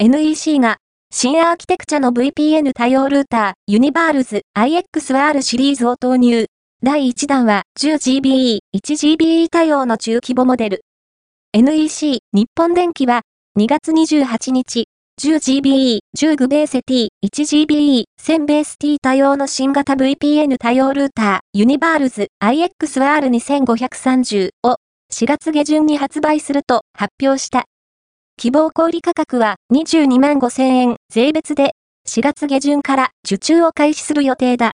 NEC が、新アーキテクチャの VPN 多用ルーター、ユニバールズ IXR シリーズを投入。第1弾は 10GBE、1GBE 対応の中規模モデル。NEC 日本電気は2月28日、10GbE、10GBASE-T、1GbE、1000BASE-T 対応の新型 VPN 対応ルーター、 UNIVERGE IX-R2530 を4月下旬に発売すると発表した。希望小売価格は22万5000円税別で4月下旬から受注を開始する予定だ。